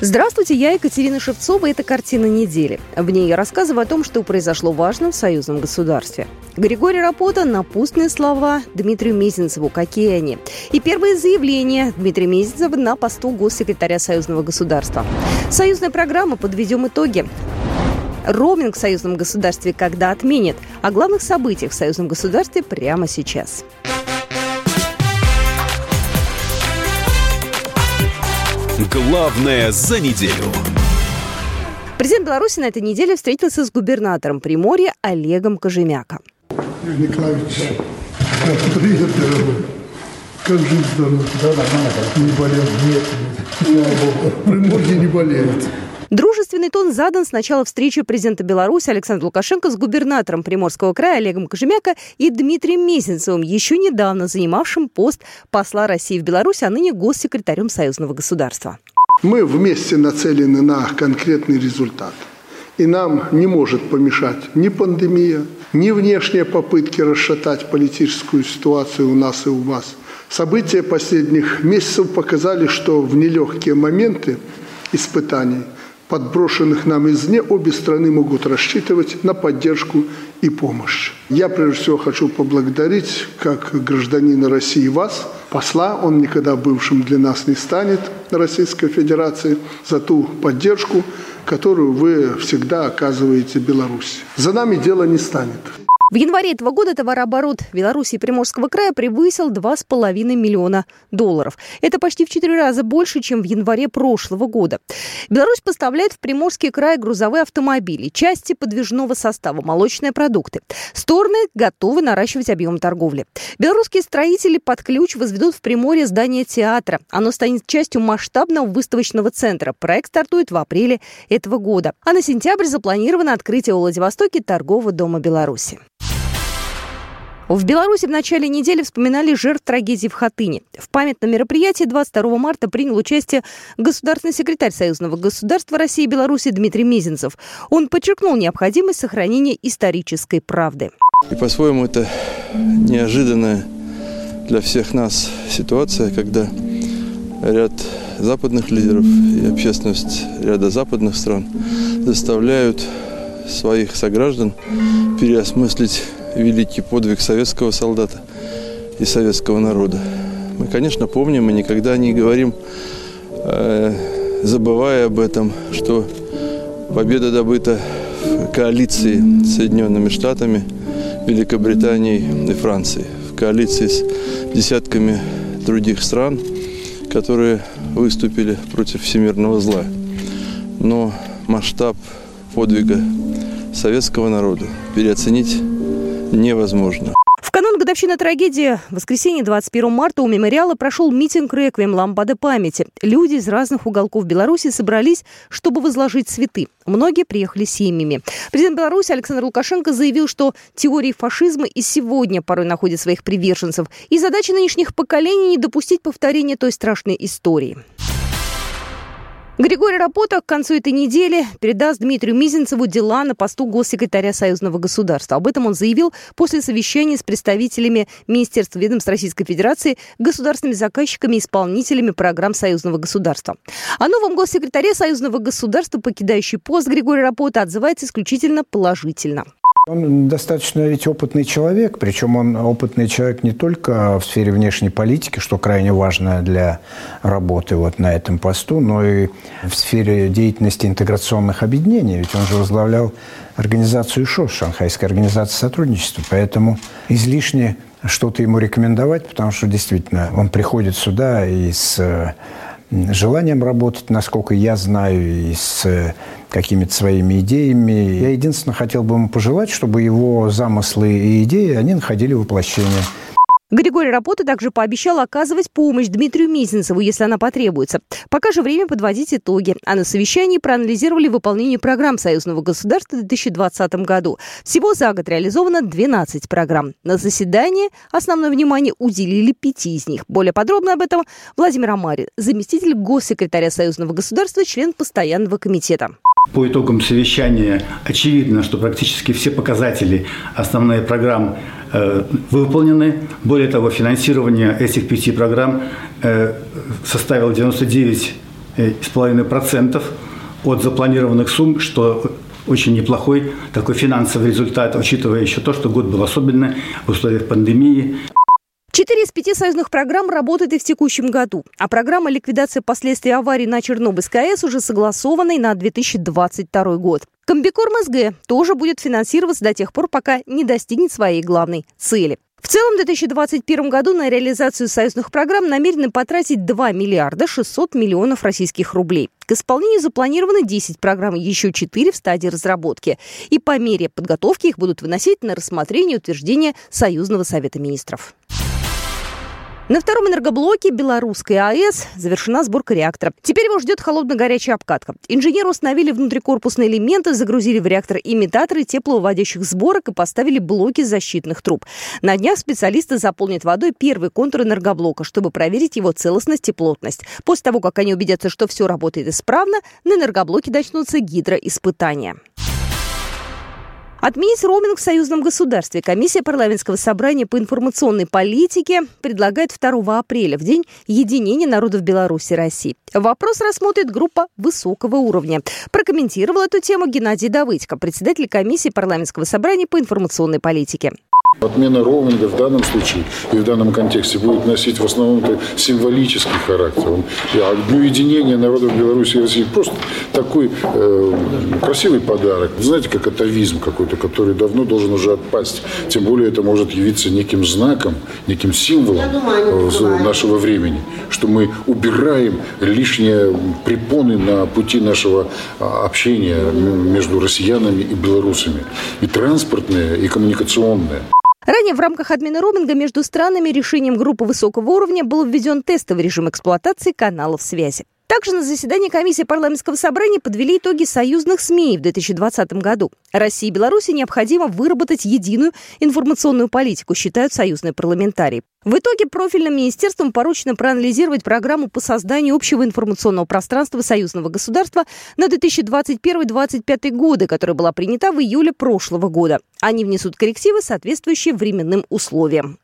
Здравствуйте, я Екатерина Шевцова, это «Картина недели». В ней я рассказываю о том, что произошло важно в союзном государстве. Григорий Рапота, напутственные слова Дмитрию Мезенцеву. Какие они? И первые заявления Дмитрия Мезенцева на посту госсекретаря союзного государства. Союзная программа «Подведем итоги». Роуминг в союзном государстве когда отменят? О главных событиях в союзном государстве прямо сейчас. Главное за неделю. Президент Беларуси на этой неделе встретился с губернатором Приморья Олегом Кожемяко. Юрий Николаевич, привет, дорогой. Как жизнь здоров? Да, нормально. Не болел? Нет. Слава Богу. Приморье не болеет. Дружественный тон задан с начала встречи президента Беларуси Александра Лукашенко с губернатором Приморского края Олегом Кожемяко и Дмитрием Мезенцевым, еще недавно занимавшим пост посла России в Беларуси, а ныне госсекретарем союзного государства. Мы вместе нацелены на конкретный результат. И нам не может помешать ни пандемия, ни внешние попытки расшатать политическую ситуацию у нас и у вас. События последних месяцев показали, что в нелегкие моменты испытаний – подброшенных нам извне, обе страны могут рассчитывать на поддержку и помощь. Я прежде всего хочу поблагодарить, как гражданина России, вас, посла, он никогда бывшим для нас не станет, Российской Федерации, за ту поддержку, которую вы всегда оказываете Беларуси. За нами дело не станет. В январе этого года товарооборот Беларуси и Приморского края превысил 2,5 миллиона долларов. Это почти в 4 раза больше, чем в январе прошлого года. Беларусь поставляет в Приморский край грузовые автомобили, части подвижного состава, молочные продукты. Стороны готовы наращивать объем торговли. Белорусские строители под ключ возведут в Приморье здание театра. Оно станет частью масштабного выставочного центра. Проект стартует в апреле этого года. А на сентябрь запланировано открытие в Владивостоке торгового дома Беларуси. В Беларуси в начале недели вспоминали жертв трагедии в Хатыне. В памятном мероприятии 22 марта принял участие государственный секретарь Союзного государства России и Беларуси Дмитрий Мезенцев. Он подчеркнул необходимость сохранения исторической правды. И по-своему это неожиданная для всех нас ситуация, когда ряд западных лидеров и общественность ряда западных стран заставляют своих сограждан переосмыслить великий подвиг советского солдата и советского народа. Мы, конечно, помним и никогда не говорим, э, забывая об этом, что победа добыта в коалиции с Соединенными Штатами, Великобританией и Францией, в коалиции с десятками других стран, которые выступили против всемирного зла. Но масштаб подвига советского народа переоценить невозможно. В канун годовщины трагедии в воскресенье 21 марта у мемориала прошел митинг «Реквием лампады памяти». Люди из разных уголков Беларуси собрались, чтобы возложить цветы. Многие приехали семьями. Президент Беларуси Александр Лукашенко заявил, что теории фашизма и сегодня порой находят своих приверженцев. И задача нынешних поколений не допустить повторения той страшной истории. Григорий Рапота к концу этой недели передаст Дмитрию Мизинцеву дела на посту госсекретаря Союзного государства. Об этом он заявил после совещания с представителями Министерства ведомств Российской Федерации, государственными заказчиками и исполнителями программ Союзного государства. О новом госсекретаре Союзного государства, покидающий пост Григория Рапота, отзывается исключительно положительно. Он достаточно ведь опытный человек, причем он опытный человек не только в сфере внешней политики, что крайне важно для работы вот на этом посту, но и в сфере деятельности интеграционных объединений. Ведь он же возглавлял организацию ШОС, Шанхайская организация сотрудничества. Поэтому излишне что-то ему рекомендовать, потому что действительно он приходит сюда и с желанием работать, насколько я знаю, и с какими-то своими идеями. Я единственно хотел бы ему пожелать, чтобы его замыслы и идеи, они находили воплощение. Григорий Рапота также пообещал оказывать помощь Дмитрию Мизинцеву, если она потребуется. Пока же время подводить итоги. А на совещании проанализировали выполнение программ союзного государства в 2020 году. Всего за год реализовано 12 программ. На заседании основное внимание уделили пяти из них. Более подробно об этом Владимир Амари, заместитель госсекретаря союзного государства, член постоянного комитета. По итогам совещания очевидно, что практически все показатели основных программ э, выполнены. Более того, финансирование этих пяти программ э, составило 99,5% от запланированных сумм, что очень неплохой такой финансовый результат, учитывая еще то, что год был особенный в условиях пандемии. Четыре из пяти союзных программ работают и в текущем году, а программа ликвидации последствий аварии на Чернобыльской АЭС уже согласована на 2022 год. Комбикорм СГ тоже будет финансироваться до тех пор, пока не достигнет своей главной цели. В целом, в 2021 году на реализацию союзных программ намерены потратить 2 миллиарда 600 миллионов российских рублей. К исполнению запланировано 10 программ, еще 4 в стадии разработки. И по мере подготовки их будут выносить на рассмотрение и утверждение Союзного совета министров. На втором энергоблоке белорусской АЭС завершена сборка реактора. Теперь его ждет холодно-горячая обкатка. Инженеры установили внутрикорпусные элементы, загрузили в реактор имитаторы тепловыводящих сборок и поставили блоки защитных труб. На днях специалисты заполнят водой первый контур энергоблока, чтобы проверить его целостность и плотность. После того, как они убедятся, что все работает исправно, на энергоблоке начнутся гидроиспытания. Отменить роуминг в союзном государстве. Комиссия парламентского собрания по информационной политике предлагает 2 апреля, в день единения народов Беларуси и России. Вопрос рассмотрит группа высокого уровня. Прокомментировал эту тему Геннадий Давыдько, председатель комиссии парламентского собрания по информационной политике. Отмена роуминга в данном случае и в данном контексте будет носить в основном символический характер. А Дню единения народов Беларуси и России просто такой э, красивый подарок. Знаете, как атовизм какой-то, который давно должен уже отпасть. Тем более это может явиться неким знаком, неким символом думаю, нашего времени, что мы убираем лишние препоны на пути нашего а, общения между россиянами и белорусами. И транспортные, и коммуникационные. Ранее в рамках админа роуминга между странами решением группы высокого уровня был введен тестовый режим эксплуатации каналов связи. Также на заседании комиссии парламентского собрания подвели итоги союзных СМИ в 2020 году. России и Беларуси необходимо выработать единую информационную политику, считают союзные парламентарии. В итоге профильным министерством поручено проанализировать программу по созданию общего информационного пространства союзного государства на 2021-2025 годы, которая была принята в июле прошлого года. Они внесут коррективы, соответствующие временным условиям.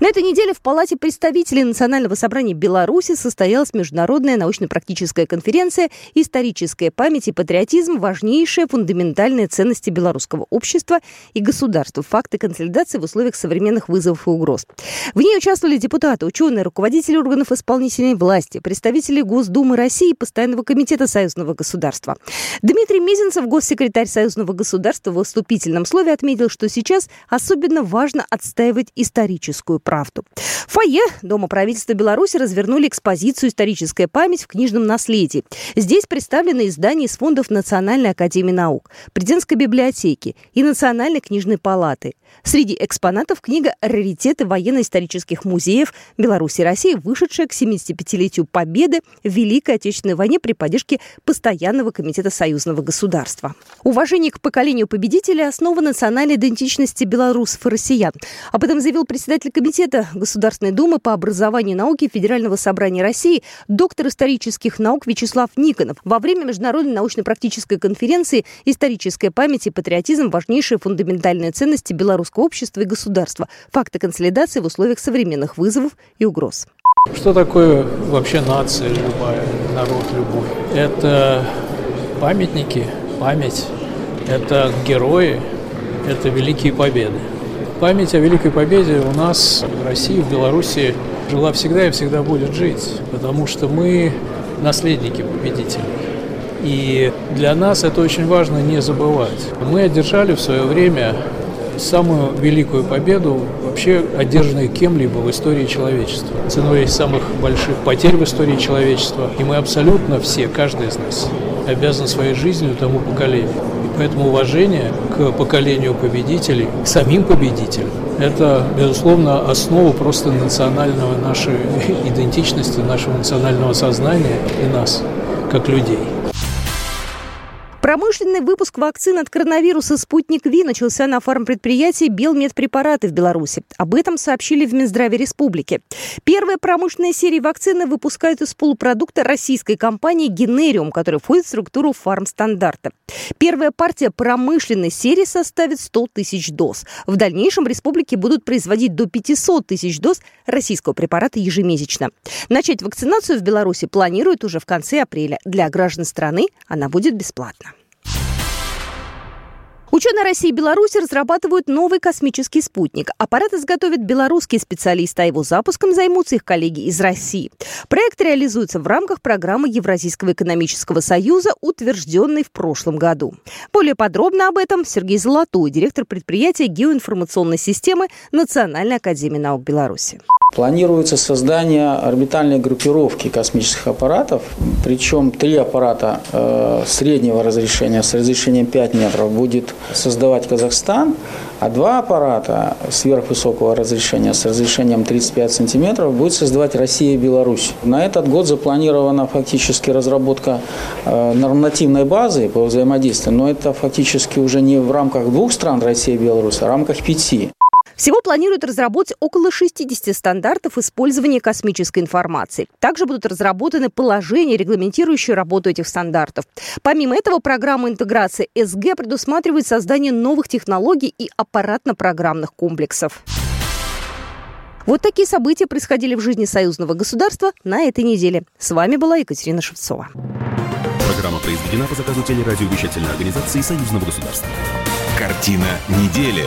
На этой неделе в Палате представителей Национального собрания Беларуси состоялась международная научно-практическая конференция «Историческая память и патриотизм. Важнейшие фундаментальные ценности белорусского общества и государства. Факты консолидации в условиях современных вызовов и угроз». В ней участвовали депутаты, ученые, руководители органов исполнительной власти, представители Госдумы России и Постоянного комитета Союзного государства. Дмитрий Мизинцев, госсекретарь Союзного государства, в выступительном слове отметил, что сейчас особенно важно отстаивать историческую правду. В фойе Дома правительства Беларуси развернули экспозицию «Историческая память в книжном наследии». Здесь представлены издания из фондов Национальной академии наук, Президентской библиотеки и Национальной книжной палаты. Среди экспонатов книга «Раритеты военно-исторических музеев Беларуси и России», вышедшая к 75-летию Победы в Великой Отечественной войне при поддержке Постоянного комитета союзного государства. Уважение к поколению победителей – основа национальной идентичности белорусов и россиян. Об этом заявил председатель комитета Комитета Государственной Думы по образованию и науке Федерального собрания России доктор исторических наук Вячеслав Никонов во время Международной научно-практической конференции «Историческая память и патриотизм. Важнейшие фундаментальные ценности белорусского общества и государства. Факты консолидации в условиях современных вызовов и угроз». Что такое вообще нация любая, народ любой? Это памятники, память, это герои, это великие победы. Память о Великой Победе у нас в России, в Беларуси жила всегда и всегда будет жить, потому что мы наследники победителей. И для нас это очень важно не забывать. Мы одержали в свое время самую великую победу, вообще одержанную кем-либо в истории человечества. Ценой самых больших потерь в истории человечества. И мы абсолютно все, каждый из нас, обязан своей жизнью тому поколению. Поэтому уважение к поколению победителей, к самим победителям, это, безусловно, основа просто национального нашей идентичности, нашего национального сознания и нас, как людей. Промышленный выпуск вакцин от коронавируса «Спутник Ви» начался на фармпредприятии «Белмедпрепараты» в Беларуси. Об этом сообщили в Минздраве республики. Первая промышленная серия вакцины выпускают из полупродукта российской компании «Генериум», которая входит в структуру фармстандарта. Первая партия промышленной серии составит 100 тысяч доз. В дальнейшем в республике будут производить до 500 тысяч доз российского препарата ежемесячно. Начать вакцинацию в Беларуси планируют уже в конце апреля. Для граждан страны она будет бесплатна. Ученые России и Беларуси разрабатывают новый космический спутник. Аппарат изготовят белорусские специалисты, а его запуском займутся их коллеги из России. Проект реализуется в рамках программы Евразийского экономического союза, утвержденной в прошлом году. Более подробно об этом Сергей Золотой, директор предприятия геоинформационной системы Национальной академии наук Беларуси. Планируется создание орбитальной группировки космических аппаратов, причем три аппарата э, среднего разрешения с разрешением 5 метров будет создавать Казахстан, а два аппарата сверхвысокого разрешения с разрешением 35 сантиметров будет создавать Россия и Беларусь. На этот год запланирована фактически разработка э, нормативной базы по взаимодействию, но это фактически уже не в рамках двух стран, Россия и Беларусь, а в рамках пяти. Всего планируют разработать около 60 стандартов использования космической информации. Также будут разработаны положения, регламентирующие работу этих стандартов. Помимо этого, программа интеграции СГ предусматривает создание новых технологий и аппаратно-программных комплексов. Вот такие события происходили в жизни союзного государства на этой неделе. С вами была Екатерина Шевцова. Программа произведена по заказу телерадиовещательной организации союзного государства. Картина недели.